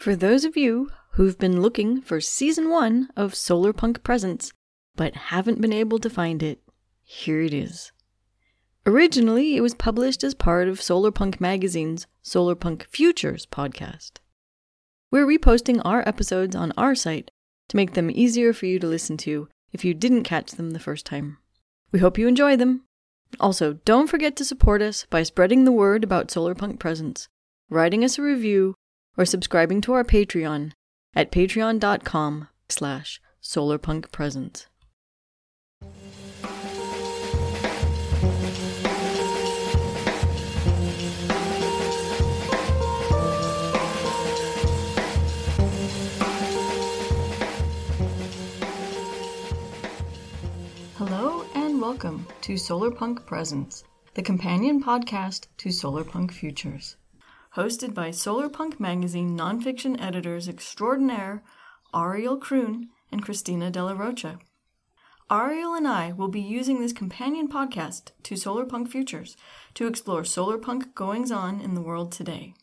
For those of you who've been looking for season one of Solar Punk Presents but haven't been able to find it, here it is. Originally, it was published as part of Solar Punk Magazine's Solar Punk Futures podcast. We're reposting our episodes on our site to make them easier for you to listen to if you didn't catch them the first time. We hope you enjoy them. Also, don't forget to support us by spreading the word about Solarpunk Presents, writing us a review, or subscribing to our Patreon at patreon.com slash solarpunkpresents. Hello and welcome to Solarpunk Presents, the companion podcast to Solarpunk Futures. Hosted by Solarpunk Magazine nonfiction editors extraordinaire Ariel Kroon and Christina De La Rocha. Ariel and I will be using this companion podcast to Solarpunk Futures to explore solarpunk goings on in the world today.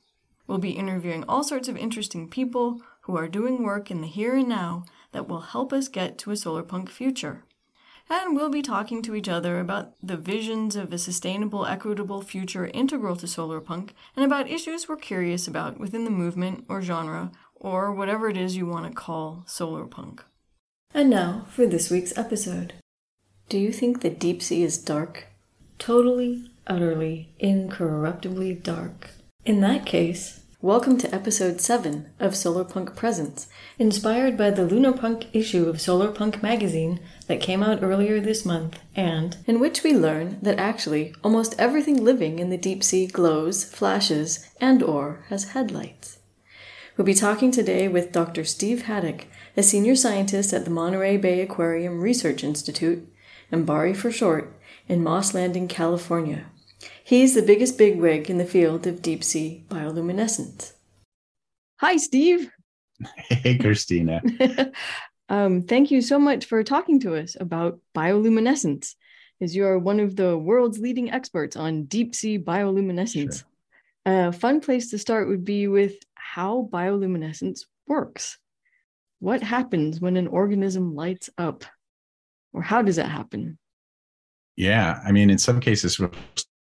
We'll be interviewing all sorts of interesting people who are doing work in the here and now that will help us get to a solarpunk future and we'll be talking to each other about the visions of a sustainable, equitable future integral to solarpunk and about issues we're curious about within the movement or genre or whatever it is you want to call solarpunk. And now for this week's episode. Do you think the deep sea is dark? Totally, utterly, incorruptibly dark. In that case, Welcome to episode 7 of Solarpunk Presents, inspired by the Lunarpunk issue of Solarpunk magazine that came out earlier this month, and in which we learn that actually almost everything living in the deep sea glows, flashes, and or has headlights. We'll be talking today with Dr. Steve Haddock, a senior scientist at the Monterey Bay Aquarium Research Institute, MBARI for short, in Moss Landing, California. He's the biggest bigwig in the field of deep sea bioluminescence. Hi, Steve. Hey, Christina. um, thank you so much for talking to us about bioluminescence, as you are one of the world's leading experts on deep sea bioluminescence. Sure. A fun place to start would be with how bioluminescence works. What happens when an organism lights up? Or how does it happen? Yeah, I mean, in some cases, we're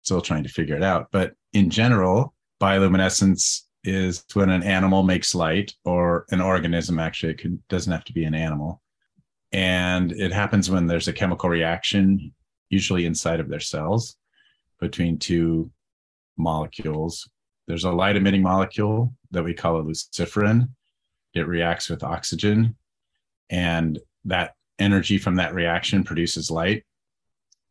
still trying to figure it out. But in general, bioluminescence is when an animal makes light or an organism, actually, it doesn't have to be an animal. And it happens when there's a chemical reaction, usually inside of their cells, between two molecules. There's a light emitting molecule that we call a luciferin. It reacts with oxygen, and that energy from that reaction produces light.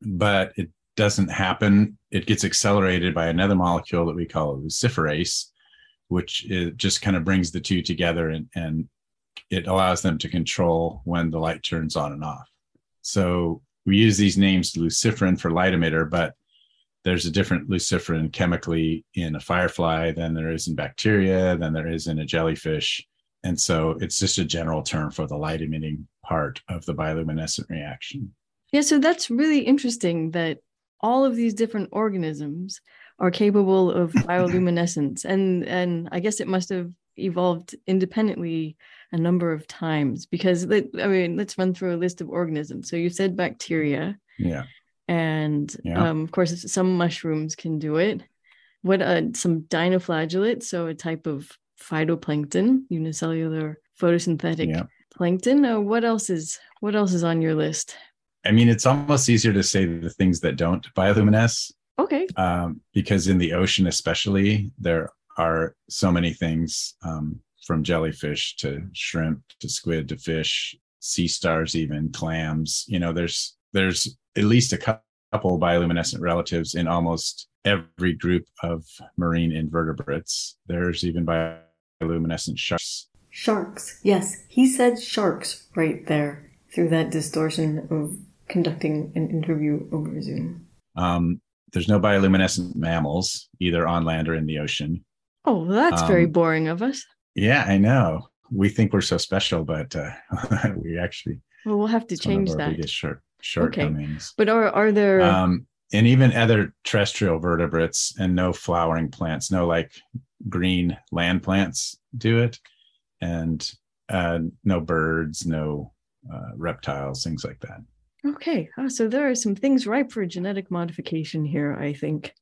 But it doesn't happen, it gets accelerated by another molecule that we call luciferase, which just kind of brings the two together and, and it allows them to control when the light turns on and off. So we use these names luciferin for light emitter, but there's a different luciferin chemically in a firefly than there is in bacteria, than there is in a jellyfish. And so it's just a general term for the light emitting part of the bioluminescent reaction. Yeah, so that's really interesting that all of these different organisms are capable of bioluminescence. And and i guess it must have evolved independently a number of times because i mean let's run through a list of organisms. So you said bacteria yeah. and yeah. Um, of course some mushrooms can do it. What uh, some dinoflagellates so a type of phytoplankton unicellular photosynthetic yeah. plankton. Uh, what else is what else is on your list I mean, it's almost easier to say the things that don't bioluminesce. Okay. Um, because in the ocean, especially, there are so many things um, from jellyfish to shrimp to squid to fish, sea stars, even clams. You know, there's there's at least a couple bioluminescent relatives in almost every group of marine invertebrates. There's even bioluminescent sharks. Sharks, yes, he said sharks right there through that distortion of conducting an interview over Zoom? Um, there's no bioluminescent mammals either on land or in the ocean. Oh, that's um, very boring of us. Yeah, I know. We think we're so special, but uh, we actually. Well, we'll have to change that. Biggest short shortcomings. Okay. But are are there? Um, and even other terrestrial vertebrates and no flowering plants, no like green land plants do it. and uh, no birds, no uh, reptiles, things like that. Okay, oh, so there are some things ripe for genetic modification here, I think,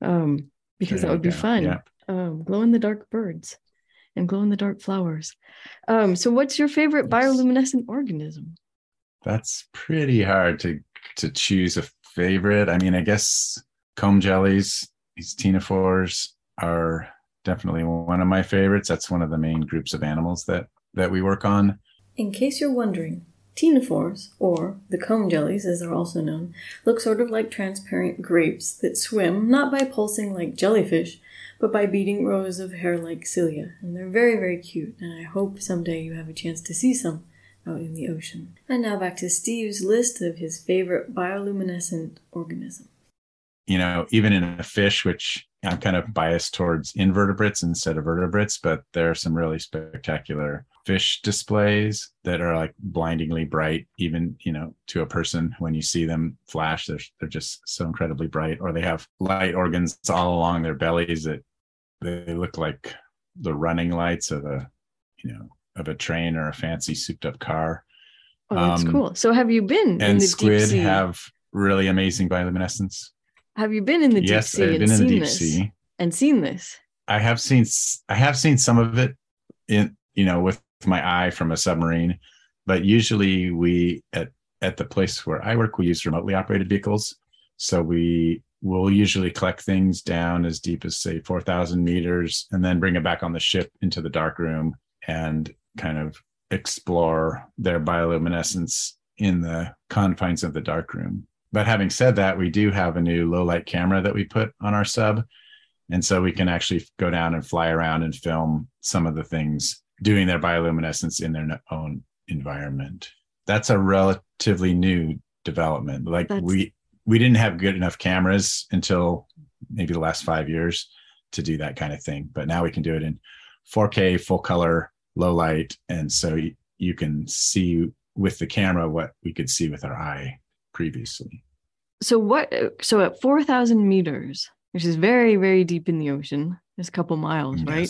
um, because There that would you be go, fun. yeah. Um, glow in the dark birds and glow in the dark flowers. Um, so, what's your favorite Yes. bioluminescent organism? That's pretty hard to to choose a favorite. I mean, I guess comb jellies, these ctenophores are definitely one of my favorites. That's one of the main groups of animals that that we work on. In case you're wondering, ctenophores, or the comb jellies as they're also known, look sort of like transparent grapes that swim not by pulsing like jellyfish, but by beating rows of hair like cilia. And they're very, very cute, and I hope someday you have a chance to see some out in the ocean. And now back to Steve's list of his favorite bioluminescent organism. You know, even in a fish, which I'm kind of biased towards invertebrates instead of vertebrates, but there are some really spectacular fish displays that are like blindingly bright, even, you know, to a person when you see them flash, they're, they're just so incredibly bright, or they have light organs all along their bellies that they look like the running lights of a, you know, of a train or a fancy souped up car. Oh, that's Um, cool. So have you been in And the deep sea? Does squid have really amazing bioluminescence. Have you been in the deep yes, sea I've and been in the deep this? sea. And seen this? I have seen I have seen some of it in you know with my eye from a submarine, but usually we at at the place where I work we use remotely operated vehicles, so we will usually collect things down as deep as say four thousand meters and then bring it back on the ship into the dark room and kind of explore their bioluminescence in the confines of the dark room. But having said that, we do have a new low light camera that we put on our sub. And so we can actually go down and fly around and film some of the things doing their bioluminescence in their own environment. That's a relatively new development. Like That's- we we didn't have good enough cameras until maybe the last 5 years to do that kind of thing, but now we can do it in 4K full color, low light and so you, you can see with the camera what we could see with our eye previously. So what? So at four thousand meters, which is very, very deep in the ocean, it's a couple miles, right?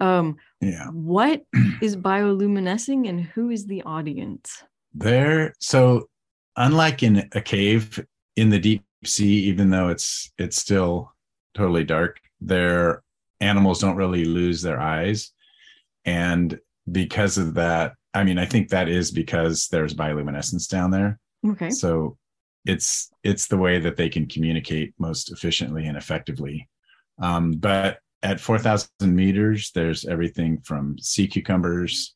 Um, Yeah. what is bioluminescing, and who is the audience? There, so unlike in a cave in the deep sea, even though it's it's still totally dark, their animals don't really lose their eyes, and because of that, I mean, I think that is because there's bioluminescence down there. Okay. So it's it's the way that they can communicate most efficiently and effectively. Um, but at 4,000 meters, there's everything from sea cucumbers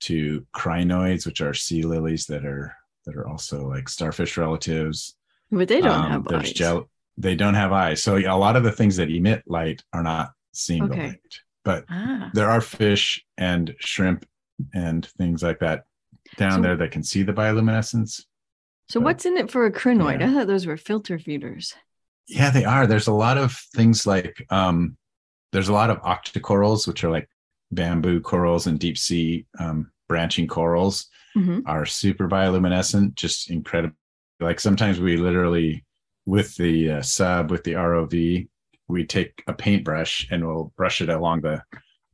to crinoids, which are sea lilies that are that are also like starfish relatives. But they don't Um, have eyes. gel- they don't have eyes, so a lot of the things that emit light are not seeing Okay. the light. But ah, there are fish and shrimp and things like that down So- there that can see the bioluminescence. so but- what's in it for a crinoid? yeah. I thought those were filter feeders. Yeah, they are. There's a lot of things like um, there's a lot of octocorals, which are like bamboo corals and deep sea um, branching corals, Mhm. are super bioluminescent, just incredible. Like sometimes we literally, with the uh, sub, with the ROV, we take a paintbrush and we'll brush it along the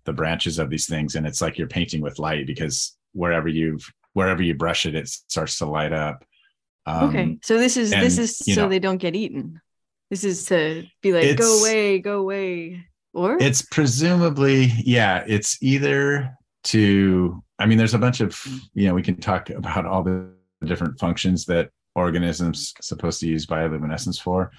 the branches of these things, and it's like you're painting with light because wherever you've wherever you brush it, it starts to light up. Um, okay, so this is this is so know- they don't get eaten. This is to be like, go away, go away, or It's presumably, yeah, it's either to, I mean, there's a bunch of, you know, we can talk about all the different functions that organisms supposed to use bioluminescence for.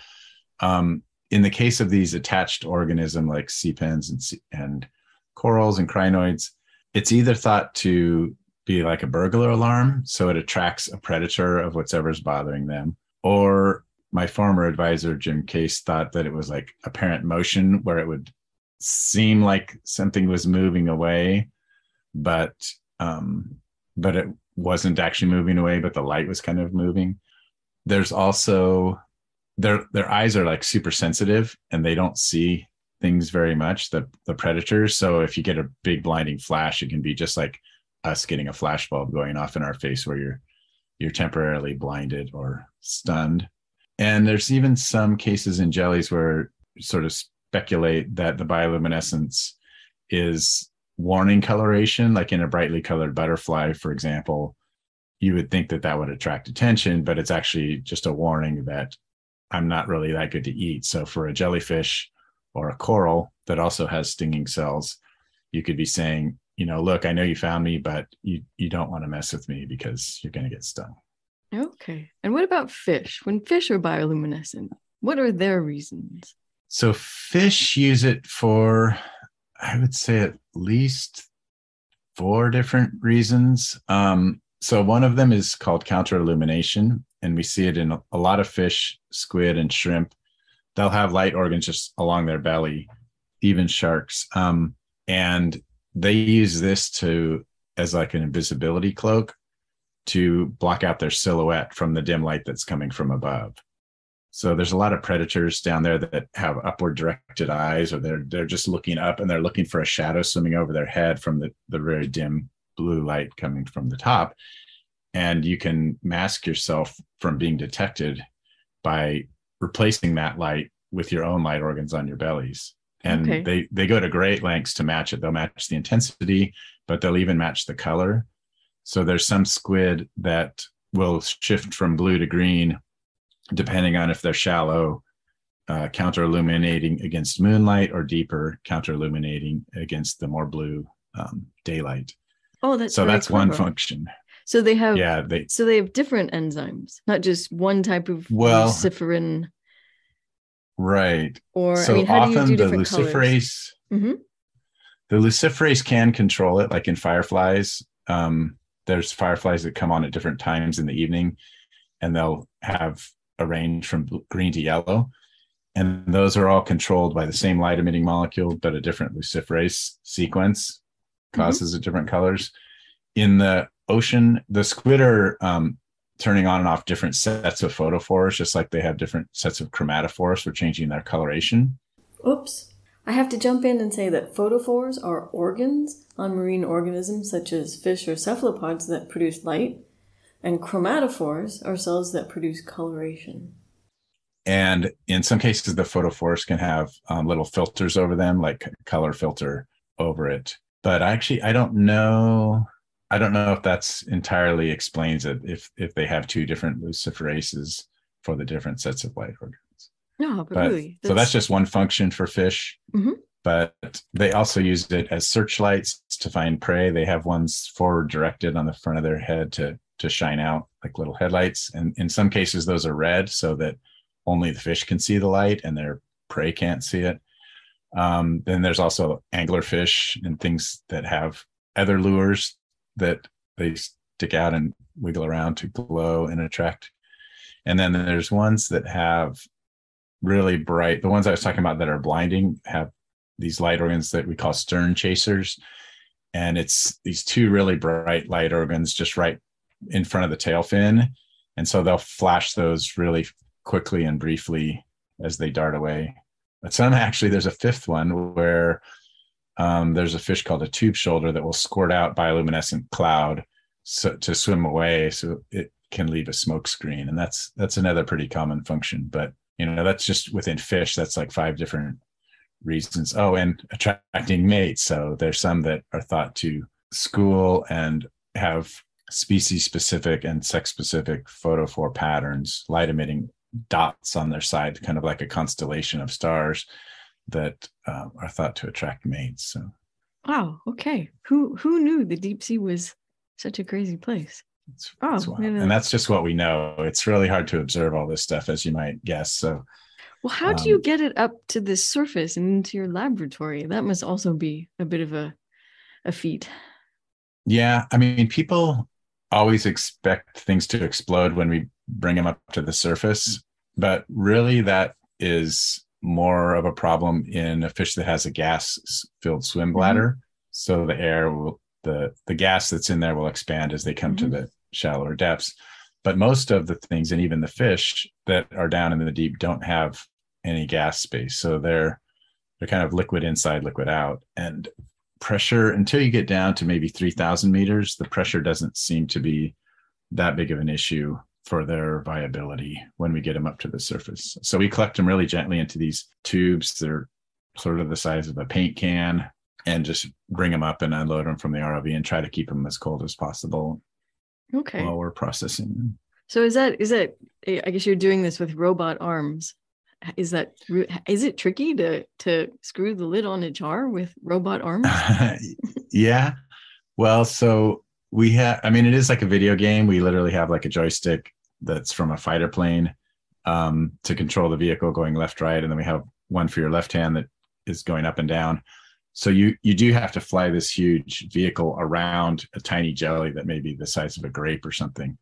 Um, in the case of these attached organism like sea pens and, and corals and crinoids, it's either thought to be like a burglar alarm, so it attracts a predator of whatever's bothering them, or my former advisor Jim Case thought that it was like apparent motion where it would seem like something was moving away, but um, but it wasn't actually moving away, but the light was kind of moving. There's also their their eyes are like super sensitive and they don't see things very much, the the predators. So if you get a big blinding flash, it can be just like us getting a flash bulb going off in our face where you're you're temporarily blinded or stunned. And there's even some cases in jellies where sort of speculate that the bioluminescence is warning coloration, like in a brightly colored butterfly, for example, you would think that that would attract attention, but it's actually just a warning that I'm not really that good to eat. So for a jellyfish or a coral that also has stinging cells, you could be saying, you know, look, I know you found me, but you you don't want to mess with me because you're going to get stung. Okay. And what about fish? When fish are bioluminescent, what are their reasons? So fish use it for, I would say, at least four different reasons. Um, so one of them is called counter illumination, and we see it in a lot of fish, squid, and shrimp. They'll have light organs just along their belly, even sharks. Um, and they use this to as like an invisibility cloak to block out their silhouette from the dim light that's coming from above. So there's a lot of predators down there that have upward directed eyes, or they're they're just looking up and they're looking for a shadow swimming over their head from the, the very dim blue light coming from the top. And you can mask yourself from being detected by replacing that light with your own light organs on your bellies. And okay. they they go to great lengths to match it. They'll match the intensity, but they'll even match the color. So there's some squid that will shift from blue to green depending on if they're shallow, uh, counter illuminating against moonlight, or deeper, counter illuminating against the more blue um, daylight. Oh, that's so that's clever. one function. So they have yeah they so they have different enzymes, not just one type of well, luciferin. Right. Or so I mean, how often do you do the luciferase mm-hmm. the luciferase can control it, like in fireflies. Um, there's fireflies that come on at different times in the evening, and they'll have a range from green to yellow. And those are all controlled by the same light emitting molecule, but a different luciferase sequence causes mm-hmm. different colors. In the ocean, the squid are um, turning on and off different sets of photophores, just like they have different sets of chromatophores for changing their coloration. Oops. I have to jump in and say that photophores are organs on marine organisms such as fish or cephalopods that produce light, and chromatophores are cells that produce coloration. And in some cases, the photophores can have um, little filters over them, like color filter over it. But actually, I don't know. I don't know if that's entirely explains it. If if they have two different luciferases for the different sets of light organs. No, but, but really, that's... so that's just one function for fish. Mm-hmm. But they also use it as searchlights to find prey. They have ones forward directed on the front of their head to to shine out like little headlights. And in some cases, those are red so that only the fish can see the light and their prey can't see it. Um, then there's also anglerfish and things that have other lures that they stick out and wiggle around to glow and attract. And then there's ones that have really bright, the ones I was talking about that are blinding have these light organs that we call stern chasers. And it's these two really bright light organs just right in front of the tail fin. And so they'll flash those really quickly and briefly as they dart away. But some actually, there's a fifth one where um, there's a fish called a tube shoulder that will squirt out bioluminescent cloud so, to swim away, so it can leave a smoke screen, and that's that's another pretty common function. But you know, that's just within fish. That's like five different reasons. Oh, and attracting mates. So there's some that are thought to school and have species specific and sex specific photophore patterns, light emitting dots on their side, kind of like a constellation of stars that uh, are thought to attract mates. So, wow, okay, who who knew the deep sea was such a crazy place? It's, oh, it's and that's just what we know. It's really hard to observe all this stuff, as you might guess. So, well, how do um, you get it up to the surface and into your laboratory? That must also be a bit of a a feat. Yeah, I mean, people always expect things to explode when we bring them up to the surface, but really that is more of a problem in a fish that has a gas filled swim mm-hmm. bladder. Mm-hmm. So the air will the the gas that's in there will expand as they come mm-hmm. to the shallower depths. But most of the things, and even the fish that are down in the deep, don't have any gas space. So they're they're kind of liquid inside, liquid out. And pressure until you get down to maybe 3000 meters the pressure doesn't seem to be that big of an issue for their viability when we get them up to the surface so we collect them really gently into these tubes they're sort of the size of a paint can and just bring them up and unload them from the ROV and try to keep them as cold as possible Okay. while we're processing them. So is that is that I guess you're doing this with robot arms. Is that is it tricky to to screw the lid on a jar with robot arms? yeah. Well, so we have, I mean, it is like a video game. We literally have like a joystick that's from a fighter plane um, to control the vehicle going left, right. And then we have one for your left hand that is going up and down. So you you do have to fly this huge vehicle around a tiny jelly that may be the size of a grape or something.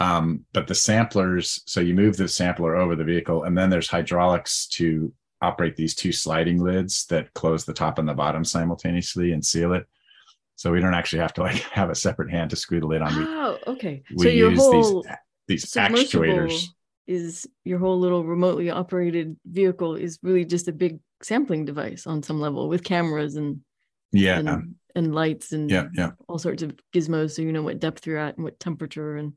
Um, but the samplers, so you move the sampler over the vehicle, and then there's hydraulics to operate these two sliding lids that close the top and the bottom simultaneously and seal it. So we don't actually have to like have a separate hand to screw the lid on. Oh, okay. we so your use whole these these actuators. is your whole little remotely operated vehicle is really just a big sampling device on some level with cameras and Yeah, and, and lights and yeah, yeah, all sorts of gizmos so you know what depth you're at and what temperature and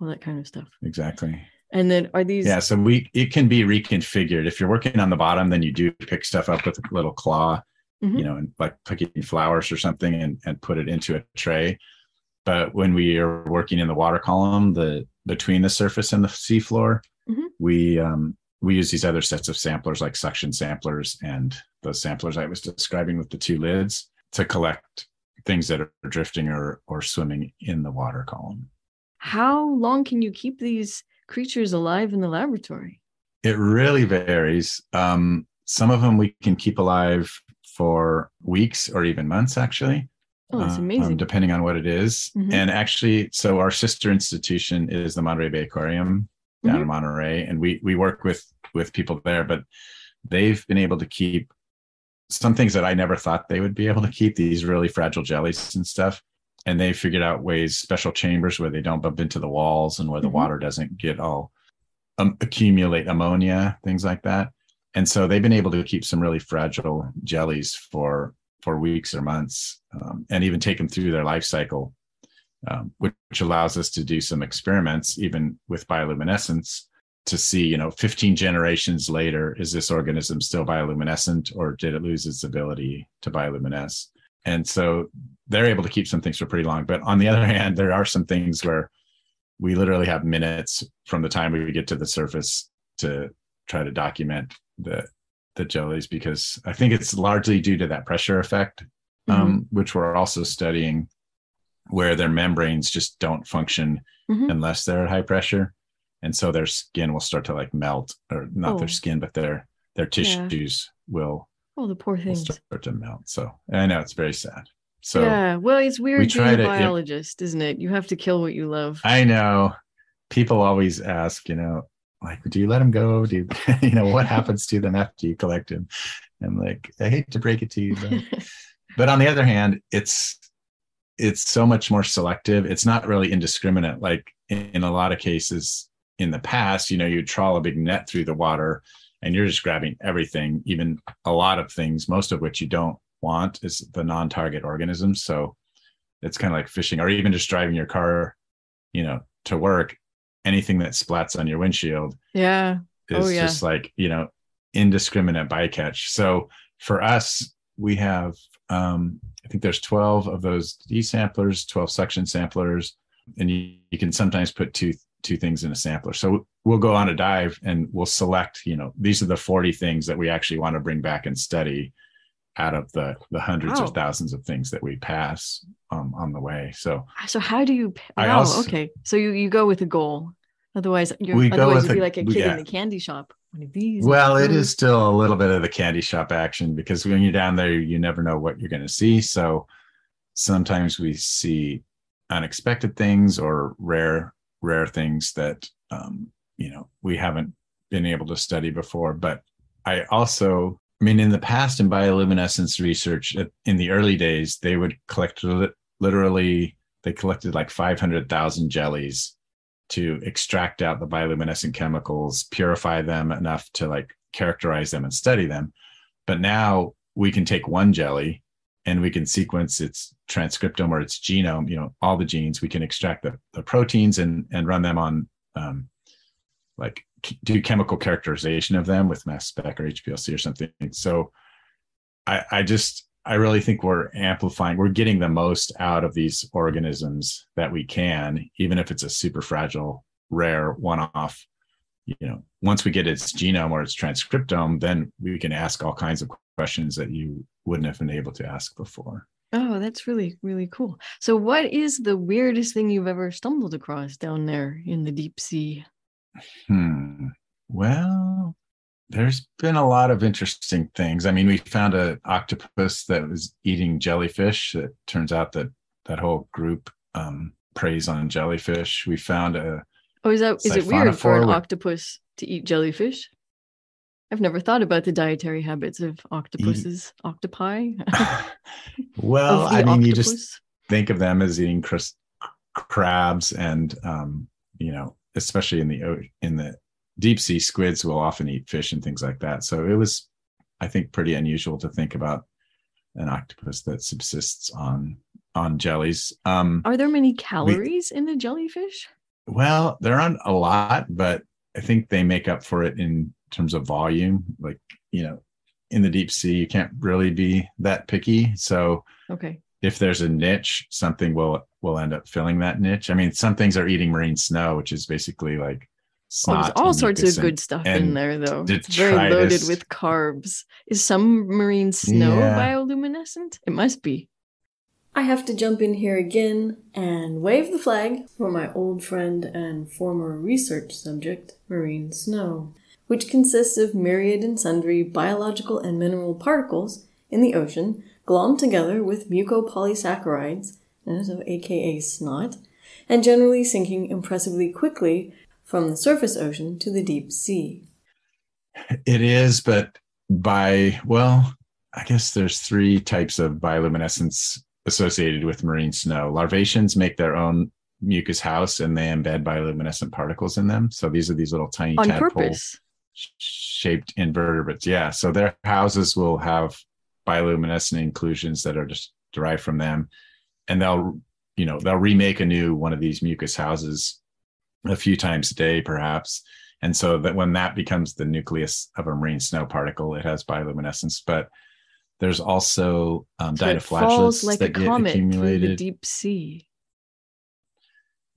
all that kind of stuff. exactly. And then are these Yeah, so we it can be reconfigured. If you're working on the bottom, then you do pick stuff up with a little claw, Mhm. you know, and like picking flowers or something and, and put it into a tray. But when we are working in the water column, the between the surface and the seafloor, Mhm. we um we use these other sets of samplers like suction samplers and those samplers I was describing with the two lids to collect things that are drifting or or swimming in the water column. How long can you keep these creatures alive in the laboratory? It really varies. Um, some of them we can keep alive for weeks or even months, actually. Oh, it's uh, um, amazing. depending on what it is. Mhm. And actually, so our sister institution is the Monterey Bay Aquarium down Mm-hmm. in Monterey, and we we work with with people there, but they've been able to keep some things that I never thought they would be able to keep. These really fragile jellies and stuff. And they figured out ways, special chambers where they don't bump into the walls and where the Mhm. water doesn't get all um, accumulate ammonia, things like that. And so they've been able to keep some really fragile jellies for for weeks or months, um, and even take them through their life cycle, um, which, which allows us to do some experiments, even with bioluminescence, to see, you know, 15 generations later, is this organism still bioluminescent, or did it lose its ability to bioluminesce? And so they're able to keep some things for pretty long. But on the other hand, there are some things where we literally have minutes from the time we get to the surface to try to document the the jellies because I think it's largely due to that pressure effect, um, which we're also studying, where their membranes just don't function Mhm. unless they're at high pressure, and so their skin will start to like melt, or not Oh. their skin, but their their Yeah. tissues will, Oh, the poor will things. start to melt. So I know it's very sad. So yeah. Well, it's weird try being a to- it- biologist, isn't it? You have to kill what you love. I know people always ask, you know, like, do you let them go? Do you, you know, what happens to them after you collect them? And like, I hate to break it to you, but, but on the other hand, it's it's so much more selective. It's not really indiscriminate. Like in, in a lot of cases in the past, you know, you trawl a big net through the water and you're just grabbing everything, even a lot of things, most of which you don't want is the non-target organisms. So it's kind of like fishing or even just driving your car, you know, to work. Anything that splats on your windshield yeah. is Oh, yeah. just like you know indiscriminate bycatch so for us we have um i think there's 12 of those d samplers 12 suction samplers and you, you can sometimes put two two things in a sampler so we'll go on a dive and we'll select you know these are the 40 things that we actually want to bring back and study out of the the hundreds Wow. of thousands of things that we pass um, on the way so So how do you? I Wow. also- okay. So you you go with a goal. Otherwise, you're otherwise you'd be a- like a kid yeah. in the candy shop. One of these. Well, it is still a little bit of the candy shop action because when you're down there, you never know what you're going to see. So sometimes we see unexpected things or rare, rare things that um, you know we haven't been able to study before. But I also, I mean, in the past, in bioluminescence research, in the early days, they would collect literally. They collected like 500,000 jellies to extract out the bioluminescent chemicals, purify them enough to like characterize them and study them. But now we can take one jelly and we can sequence its transcriptome or its genome, you know, all the genes. We can extract the, the proteins and and run them on um, like do chemical characterization of them with mass spec or HPLC or something. So I, I just I really think we're amplifying, we're getting the most out of these organisms that we can, even if it's a super fragile, rare one off. You know, once we get its genome or its transcriptome, then we can ask all kinds of questions that you wouldn't have been able to ask before. Oh, that's really, really cool. So, what is the weirdest thing you've ever stumbled across down there in the deep sea? Hmm. Well, there's been a lot of interesting things. I mean, we found an octopus that was eating jellyfish. It turns out that that whole group um, preys on jellyfish. We found a. Oh, is that is it weird for an octopus to eat jellyfish? I've never thought about the dietary habits of octopuses, eat, octopi. well, I mean, octopus. you just think of them as eating crabs, and um, you know, especially in the in the deep sea squids will often eat fish and things like that. So it was, I think, pretty unusual to think about an octopus that subsists on on jellies. Um, Are there many calories we, in a jellyfish? Well, there aren't a lot, but I think they make up for it in terms of volume. Like you know, in the deep sea, you can't really be that picky. So okay, if there's a niche, something will will end up filling that niche. I mean, some things are eating marine snow, which is basically like Oh, there's all sorts of good stuff in there, though. It's very loaded with carbs. Is some marine snow yeah. bioluminescent? It must be. I have to jump in here again and wave the flag for my old friend and former research subject, marine snow, which consists of myriad and sundry biological and mineral particles in the ocean glommed together with mucopolysaccharides, so aka snot, and generally sinking impressively quickly from the surface ocean to the deep sea. It is, but by, well, I guess there's three types of bioluminescence associated with marine snow. Larvaceans make their own mucus house and they embed bioluminescent particles in them. So these are these little tiny on purpose shaped invertebrates. Yeah. So their houses will have bioluminescent inclusions that are just derived from them. And they'll, you know, they'll remake a new one of these mucus houses a few times a day, perhaps. And so that when that becomes the nucleus of a marine snow particle, it has bioluminescence. But there's also um, so dinoflagellates like that get accumulated. The deep sea.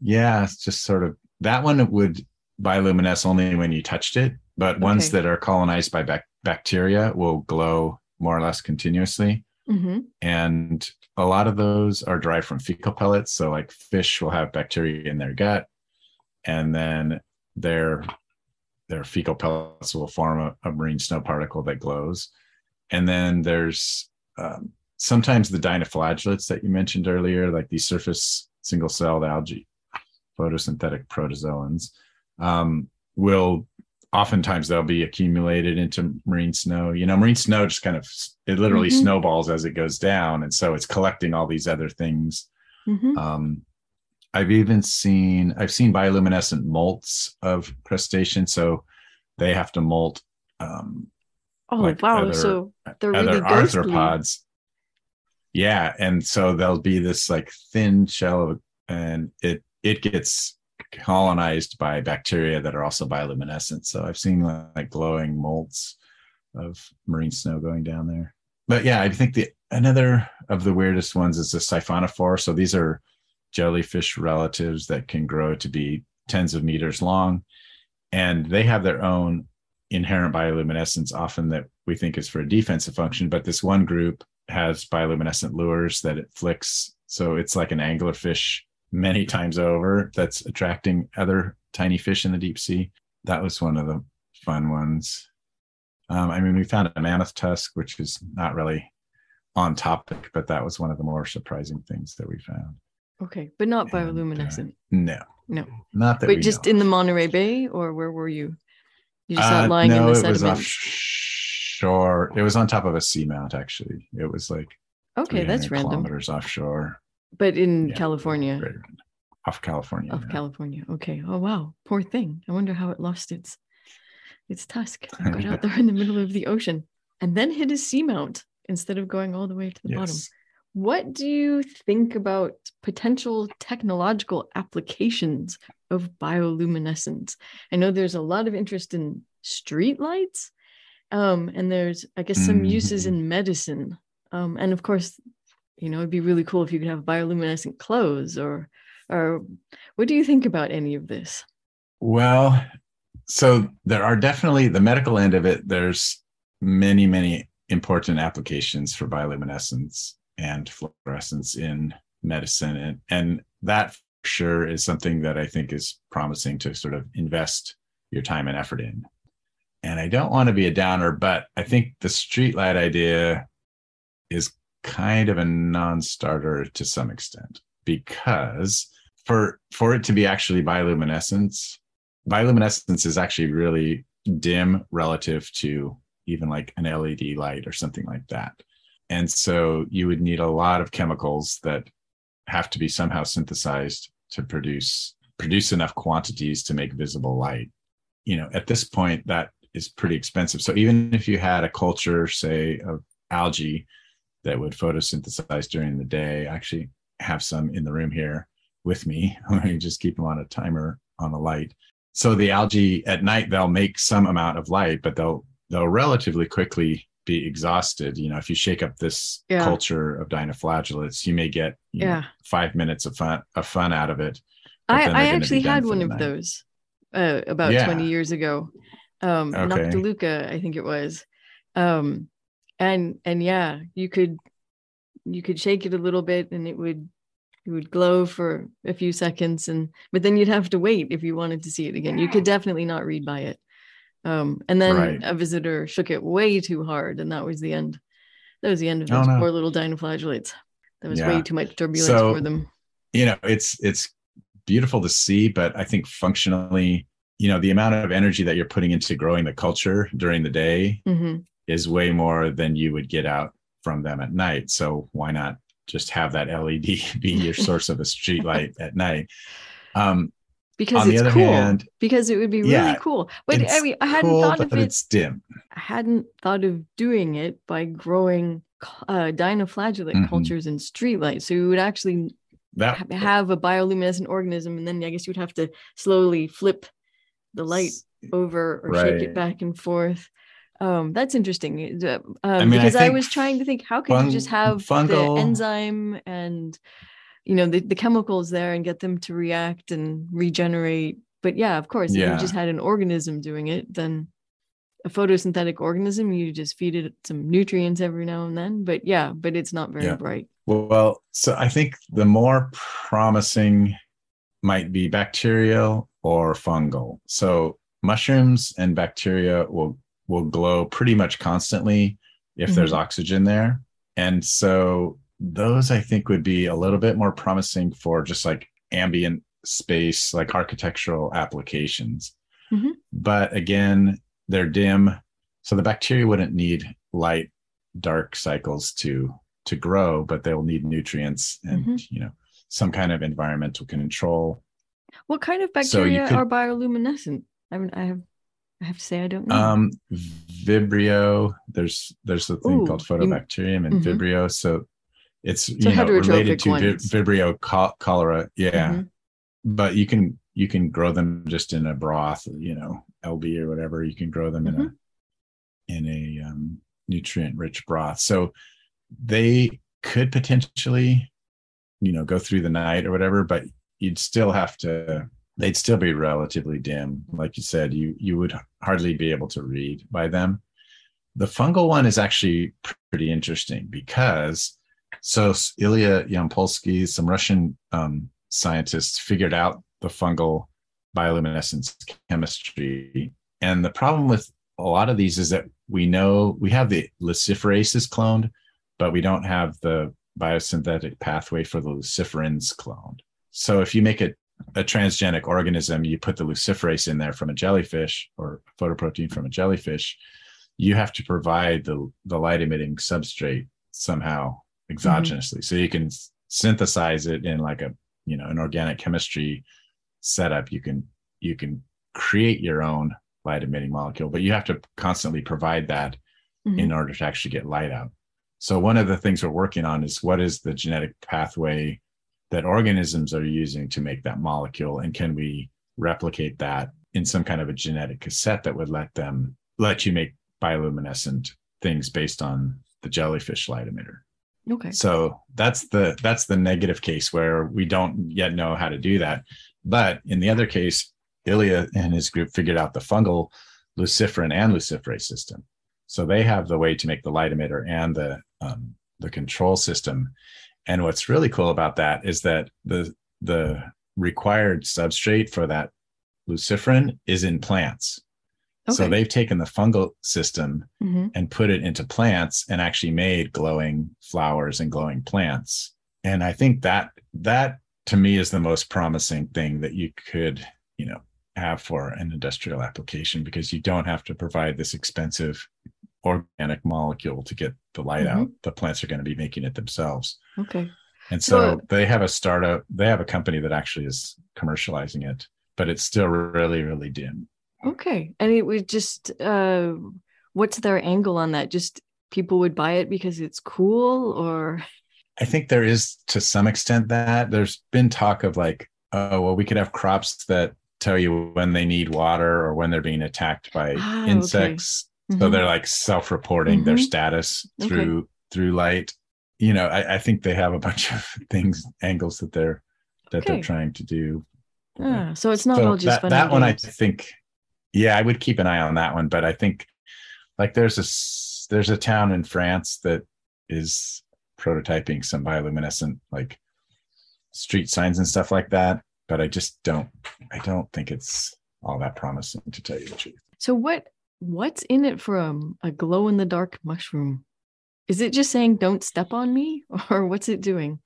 Yeah, it's just sort of that one would bioluminesce only when you touched it, but okay. ones that are colonized by bac- bacteria will glow more or less continuously. Mm-hmm. And a lot of those are derived from fecal pellets. So, like fish will have bacteria in their gut, and then their their fecal pellets will form a, a marine snow particle that glows. And then there's um, sometimes the dinoflagellates that you mentioned earlier, like these surface single celled algae, photosynthetic protozoans, um, will oftentimes they'll be accumulated into marine snow. You know, marine snow just kind of it literally mm-hmm. snowballs as it goes down, and so it's collecting all these other things. Mm-hmm. Um, I've even seen I've seen bioluminescent molts of crustaceans, so they have to molt. Um, oh like wow! Other, so they're really arthropods. Yeah, and so there'll be this like thin shell, and it it gets colonized by bacteria that are also bioluminescent. So I've seen like glowing molts of marine snow going down there. But yeah, I think the another of the weirdest ones is the siphonophore. So these are jellyfish relatives that can grow to be tens of meters long. And they have their own inherent bioluminescence, often that we think is for a defensive function. But this one group has bioluminescent lures that it flicks. So it's like an anglerfish many times over that's attracting other tiny fish in the deep sea. That was one of the fun ones. Um, I mean, we found a mammoth tusk, which is not really on topic, but that was one of the more surprising things that we found. Okay, but not bioluminescent. Uh, no, no, not that. Wait, just in the Monterey Bay, or where were you? You just uh, lying no, in the sediment. it was offshore. It was on top of a seamount. Actually, it was like okay, that's random. Kilometers offshore. But in yeah, California. Off California. Off yeah. California. Okay. Oh wow, poor thing. I wonder how it lost its its tusk and got out there in the middle of the ocean and then hit a seamount instead of going all the way to the yes. bottom. What do you think about potential technological applications of bioluminescence? I know there's a lot of interest in street lights, um, and there's, I guess, some mm-hmm. uses in medicine Um, and of course, you know, it'd be really cool if you could have bioluminescent clothes or or what do you think about any of this? Well, so there are definitely the medical end of it, there's many, many important applications for bioluminescence and fluorescence in medicine. And, and that sure is something that I think is promising to sort of invest your time and effort in. And I don't want to be a downer, but I think the streetlight idea is kind of a non-starter to some extent because for for it to be actually bioluminescence, bioluminescence is actually really dim relative to even like an LED light or something like that. And so you would need a lot of chemicals that have to be somehow synthesized to produce produce enough quantities to make visible light. You know, at this point that is pretty expensive. So even if you had a culture say of algae that would photosynthesize during the day, I actually have some in the room here with me. Me just keep them on a timer on a light. So the algae at night they'll make some amount of light, but they'll they'll relatively quickly be exhausted. You know, if you shake up this yeah. culture of dinoflagellates, you may get you yeah. know, five minutes of fun of fun out of it. I, I actually had one of night. those uh, about yeah. 20 years ago. Um okay. Noctiluca, I think it was. Um and and yeah, you could you could shake it a little bit and it would it would glow for a few seconds and but then you'd have to wait if you wanted to see it again. You could definitely not read by it. Um, and then right. a visitor shook it way too hard, and that was the end. That was the end of oh, those oh, no. poor little dinoflagellates. That was yeah. way too much turbulence so, for them. You know, it's it's beautiful to see, but I think functionally, you know, the amount of energy that you're putting into growing the culture during the day mm-hmm. Is way more than you would get out from them at night. So why not just have that LED be your source of a street light at night? Um, because it's cool. Hand, because it would be really yeah, cool. But I mean, I hadn't cool, thought of it. It's dim. I hadn't thought of doing it by growing uh, dinoflagellate mm-hmm. cultures in streetlight. So you would actually that, have a bioluminescent organism, and then I guess you would have to slowly flip the light over or right. shake it back and forth. Um, that's interesting. Um, I mean, because I, I, was trying to think, how could fun, you just have fungal, the enzyme and you know the, the chemicals there and get them to react and regenerate but yeah of course yeah. if you just had an organism doing it then a photosynthetic organism you just feed it some nutrients every now and then but yeah but it's not very yeah. bright well so i think the more promising might be bacterial or fungal so mushrooms and bacteria will will glow pretty much constantly if mm-hmm. there's oxygen there and so those I think would be a little bit more promising for just like ambient space, like architectural applications. Mm-hmm. But again, they're dim. So the bacteria wouldn't need light, dark cycles to to grow, but they'll need nutrients and mm-hmm. you know some kind of environmental control. What kind of bacteria so could, are bioluminescent? I mean, I have I have to say I don't know. Um, Vibrio. There's there's a thing Ooh, called Photobacterium and mm-hmm. Vibrio. So it's so you know related to Vibrio cholera. Yeah, mm-hmm. but you can you can grow them just in a broth, you know, LB or whatever. You can grow them mm-hmm. in a in a um, nutrient rich broth. So they could potentially, you know, go through the night or whatever, but you'd still have to. They'd still be relatively dim, like you said. You you would hardly be able to read by them. The fungal one is actually pretty interesting because so Ilya Yampolsky, some Russian um, scientists, figured out the fungal bioluminescence chemistry. And the problem with a lot of these is that we know we have the luciferases cloned, but we don't have the biosynthetic pathway for the luciferins cloned. So if you make a, a transgenic organism, you put the luciferase in there from a jellyfish or photoprotein from a jellyfish, you have to provide the, the light emitting substrate somehow exogenously. Mm-hmm. So you can synthesize it in like a, you know, an organic chemistry setup. You can, you can create your own light emitting molecule, but you have to constantly provide that mm-hmm. in order to actually get light out. So one of the things we're working on is what is the genetic pathway that organisms are using to make that molecule and can we replicate that in some kind of a genetic cassette that would let them let you make bioluminescent things based on the jellyfish light emitter Okay. So that's the that's the negative case where we don't yet know how to do that. But in the other case, Ilya and his group figured out the fungal luciferin and luciferase system. So they have the way to make the light emitter and the um, the control system. And what's really cool about that is that the the required substrate for that luciferin is in plants. Okay. So they've taken the fungal system mm-hmm. and put it into plants and actually made glowing flowers and glowing plants. And I think that that to me is the most promising thing that you could, you know, have for an industrial application because you don't have to provide this expensive organic molecule to get the light mm-hmm. out. The plants are going to be making it themselves. Okay. And so they have a startup, they have a company that actually is commercializing it, but it's still really, really dim. Okay. And it was just uh what's their angle on that? Just people would buy it because it's cool or I think there is to some extent that there's been talk of like, oh, well, we could have crops that tell you when they need water or when they're being attacked by ah, insects. Okay. Mm-hmm. So they're like self-reporting mm-hmm. their status through okay. through light. You know, I, I, think they have a bunch of things, angles that they're that okay. they're trying to do. Ah, so it's not so all just that, that one. I think, yeah, I would keep an eye on that one. But I think, like, there's a there's a town in France that is prototyping some bioluminescent like street signs and stuff like that but I just don't I don't think it's all that promising to tell you the truth. So what what's in it for a, a glow in the dark mushroom? Is it just saying don't step on me or what's it doing?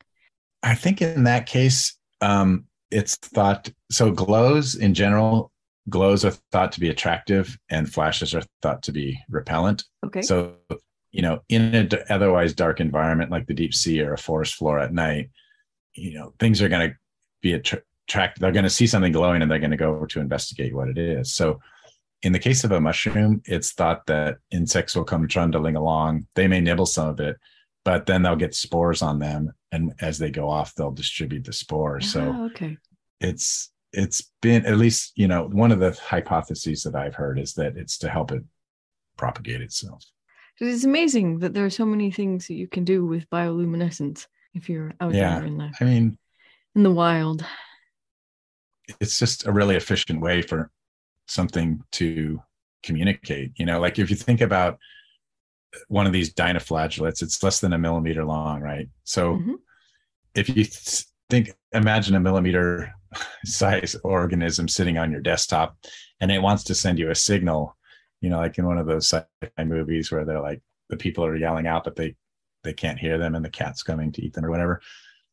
I think in that case um it's thought so glows in general glows are thought to be attractive and flashes are thought to be repellent. Okay. So you know in an otherwise dark environment like the deep sea or a forest floor at night you know things are going to be att- track they're going to see something glowing and they're going to go over to investigate what it is so in the case of a mushroom it's thought that insects will come trundling along. They may nibble some of it but then they'll get spores on them and as they go off they'll distribute the spores so ah, okay. it's it's been at least you know one of the hypotheses that i've heard is that it's to help it propagate itself. It's amazing that there are so many things that you can do with bioluminescence if you're out yeah, there in the i mean in the wild. It's just a really efficient way for something to communicate you know like if you think about one of these dinoflagellates it's less than a millimeter long right? So mm-hmm. if you think imagine a millimeter size organism sitting on your desktop and it wants to send you a signal you know like in one of those sci-fi movies where they're like the people are yelling out but they they can't hear them and the cat's coming to eat them or whatever.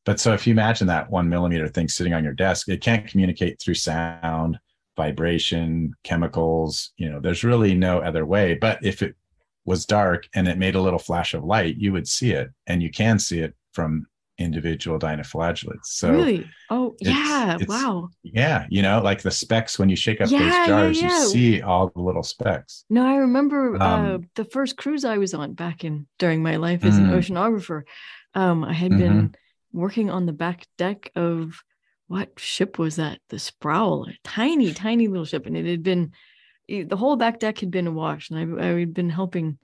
But so if you imagine that one millimeter thing sitting on your desk, it can't communicate through sound, vibration, chemicals. You know, there's really no other way. But if it was dark and it made a little flash of light, you would see it, and you can see it from individual dinoflagellates. So really, oh yeah, it's, wow, yeah, you know, like the specks when you shake up yeah, those jars, yeah, yeah. you see all the little specks. No, I remember uh, um, uh, the first cruise I was on back in during my life as mm, an oceanographer. Um, I had mm-hmm. been working on the back deck of what ship was that? The Sproul, a tiny, tiny little ship, and it had been the whole back deck had been awash, and I, I had been helping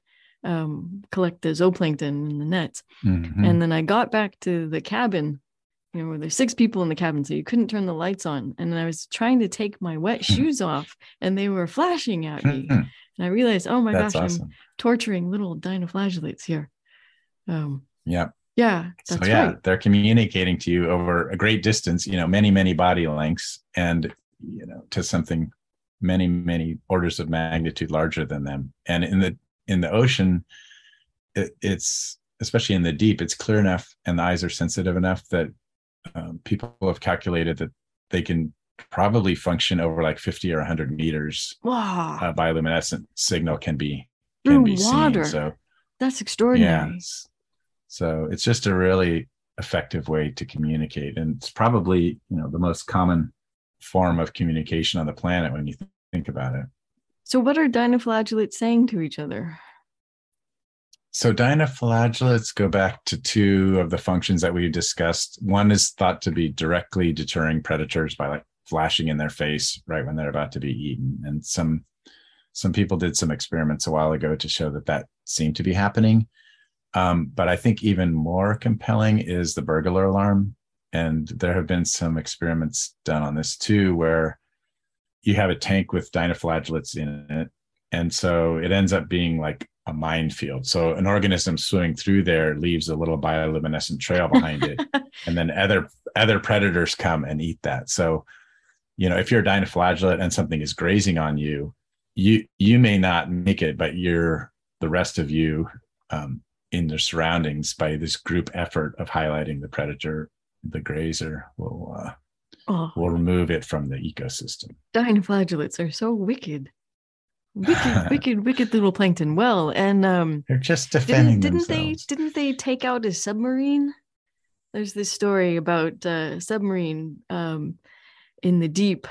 um, collect the zooplankton in the nets. Mm-hmm. And then I got back to the cabin, you know, where there's six people in the cabin, so you couldn't turn the lights on. And I was trying to take my wet shoes off, and they were flashing at me. and I realized, oh my That's gosh, awesome. I'm torturing little dinoflagellates here. Um, yeah. Yeah. so yeah, right. they're communicating to you over a great distance, you know, many, many body lengths and, you know, to something many, many orders of magnitude larger than them. And in the, in the ocean, it, it's, especially in the deep, it's clear enough and the eyes are sensitive enough that um, people have calculated that they can probably function over like 50 or 100 meters. Wow. A bioluminescent signal can be, can Through be water. seen. So that's extraordinary. Yeah, so it's just a really effective way to communicate. And it's probably, you know, the most common form of communication on the planet when you th- think about it. So what are dinoflagellates saying to each other? So dinoflagellates go back to two of the functions that we discussed. One is thought to be directly deterring predators by like flashing in their face right when they're about to be eaten. And some some people did some experiments a while ago to show that that seemed to be happening. Um, but I think even more compelling is the burglar alarm. And there have been some experiments done on this too, where you have a tank with dinoflagellates in it. And so it ends up being like a minefield. So an organism swimming through there leaves a little bioluminescent trail behind it. and then other other predators come and eat that. So, you know, if you're a dinoflagellate and something is grazing on you, you you may not make it, but you're the rest of you um, in their surroundings by this group effort of highlighting the predator, the grazer will uh, oh. will remove it from the ecosystem. Dinoflagellates are so wicked. Wicked, wicked, wicked little plankton. Well, and um, they're just defending didn't, didn't themselves. they? Didn't they take out a submarine? There's this story about a uh, submarine um, in the deep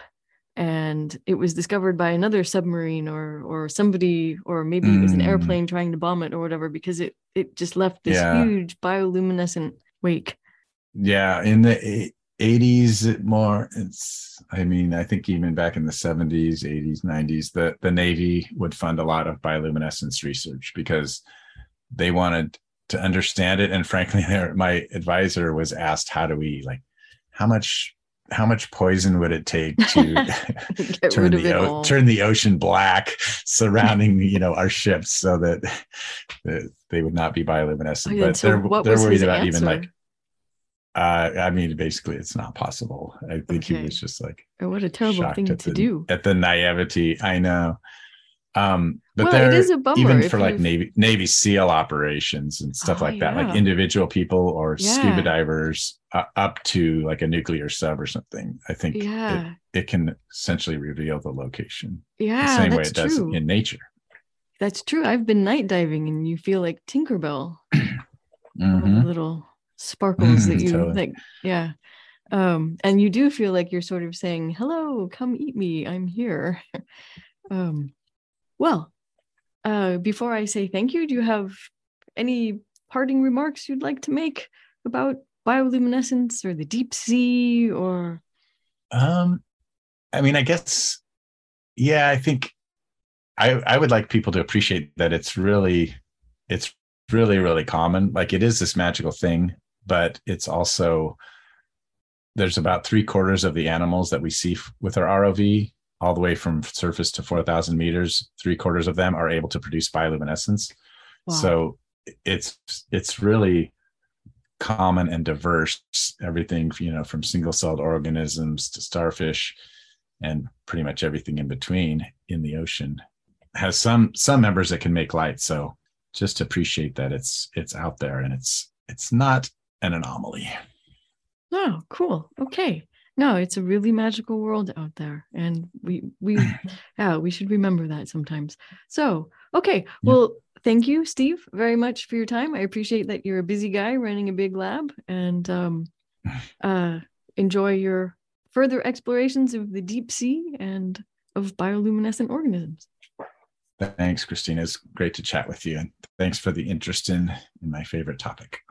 and it was discovered by another submarine or or somebody or maybe it was an hmm. airplane trying to bomb it or whatever because it it just left this yeah. huge bioluminescent wake yeah in the 80s more it's i mean i think even back in the 70s 80s 90s the the navy would fund a lot of bioluminescence research because they wanted to understand it and frankly my advisor was asked how do we like how much how much poison would it take to turn the o- turn the ocean black surrounding you know our ships so that, that they would not be bioluminescent? But so they're they're worried about answer? even like uh, I mean, basically, it's not possible. I think okay. he was just like, oh, what a terrible thing to the, do at the naivety. I know. Um, but well, there, a bummer even for like Navy Navy SEAL operations and stuff oh, like that, yeah. like individual people or yeah. scuba divers uh, up to like a nuclear sub or something. I think yeah. it, it can essentially reveal the location. Yeah, the same way it does true. in nature. That's true. I've been night diving, and you feel like Tinkerbell. mm-hmm. little sparkles that you totally. like. Yeah. Um, and you do feel like you're sort of saying, "Hello, come eat me. I'm here." um, well, uh, before I say thank you, do you have any parting remarks you'd like to make about bioluminescence or the deep sea or? Um, I mean, I guess, yeah, I think I I would like people to appreciate that it's really, it's really really common. Like it is this magical thing, but it's also there's about three quarters of the animals that we see with our ROV all the way from surface to 4,000 meters, three quarters of them are able to produce bioluminescence. Wow. So it's it's really common and diverse. Everything you know from single-celled organisms to starfish, and pretty much everything in between in the ocean has some some members that can make light. So just appreciate that it's it's out there and it's it's not an anomaly. Oh, cool. Okay no it's a really magical world out there and we we yeah we should remember that sometimes. So okay well thank you steve very much for your time. I appreciate that you're a busy guy running a big lab and um, uh, enjoy your further explorations of the deep sea and of bioluminescent organisms. Thanks christina. It's great to chat with you and thanks for the interest in in my favorite topic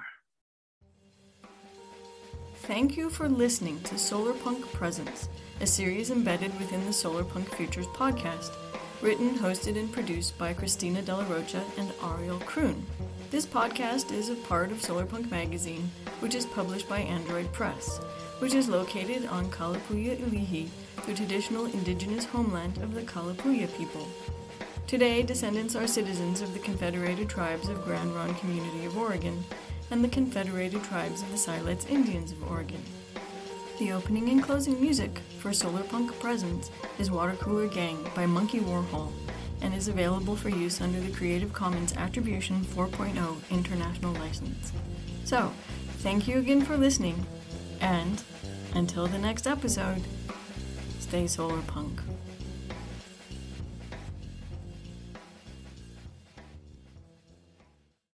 Thank you for listening to Solarpunk Presents, a series embedded within the Solarpunk Futures podcast, written, hosted, and produced by Christina De La Rocha and Ariel Kroon. This podcast is a part of Solarpunk Magazine, which is published by Android Press, which is located on Kalapuya Ilihi, the traditional indigenous homeland of the Kalapuya people. Today, descendants are citizens of the Confederated Tribes of Grand Ronde Community of Oregon and the Confederated Tribes of the Siletz Indians of Oregon. The opening and closing music for Solarpunk Presents is Water Cooler Gang by Monkey Warhol and is available for use under the Creative Commons Attribution 4.0 International License. So, thank you again for listening, and until the next episode, stay solar punk.